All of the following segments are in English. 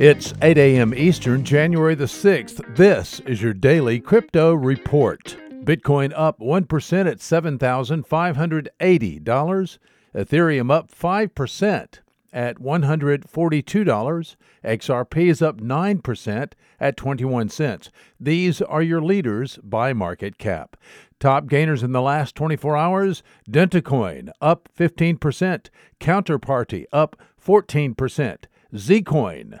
It's 8 a.m. Eastern, January the 6th. This is your daily crypto report. Bitcoin up 1% at $7,580. Ethereum up 5% at $142. XRP is up 9% at 21 cents. These are your leaders by market cap. Top gainers in the last 24 hours Dentacoin up 15%, Counterparty up 14%, Zcoin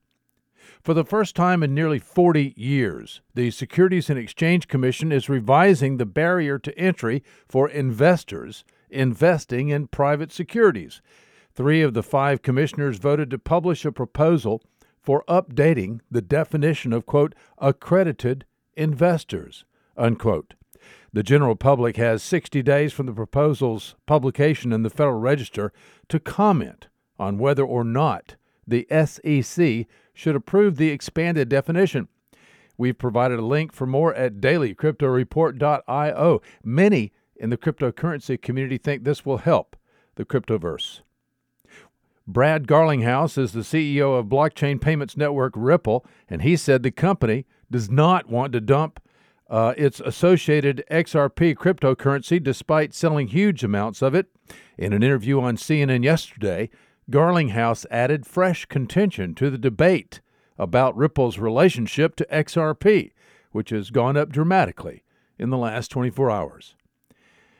For the first time in nearly 40 years, the Securities and Exchange Commission is revising the barrier to entry for investors investing in private securities. Three of the five commissioners voted to publish a proposal for updating the definition of, quote, accredited investors, unquote. The general public has 60 days from the proposal's publication in the Federal Register to comment on whether or not the SEC should approve the expanded definition. We've provided a link for more at dailycryptoreport.io. Many in the cryptocurrency community think this will help the cryptoverse. Brad Garlinghouse is the CEO of blockchain payments network Ripple, and he said the company does not want to dump uh, its associated XRP cryptocurrency despite selling huge amounts of it. In an interview on CNN yesterday, Garlinghouse added fresh contention to the debate about Ripple's relationship to XRP, which has gone up dramatically in the last 24 hours.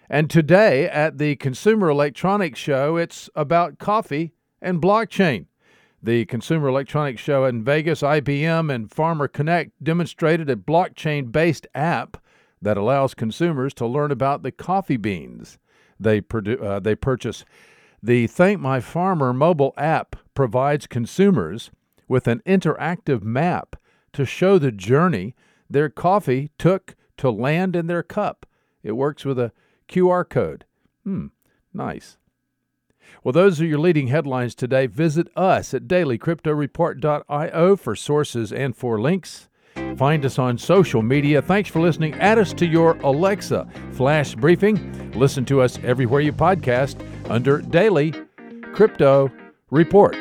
And today at the Consumer Electronics Show, it's about coffee and blockchain. The Consumer Electronics Show in Vegas, IBM and Farmer Connect demonstrated a blockchain based app that allows consumers to learn about the coffee beans they, produ- uh, they purchase the Thank My Farmer mobile app provides consumers with an interactive map to show the journey their coffee took to land in their cup. It works with a QR code. Hmm, nice. Well, those are your leading headlines today. Visit us at dailycryptoreport.io for sources and for links. Find us on social media. Thanks for listening. Add us to your Alexa flash briefing. Listen to us everywhere you podcast under Daily Crypto Report.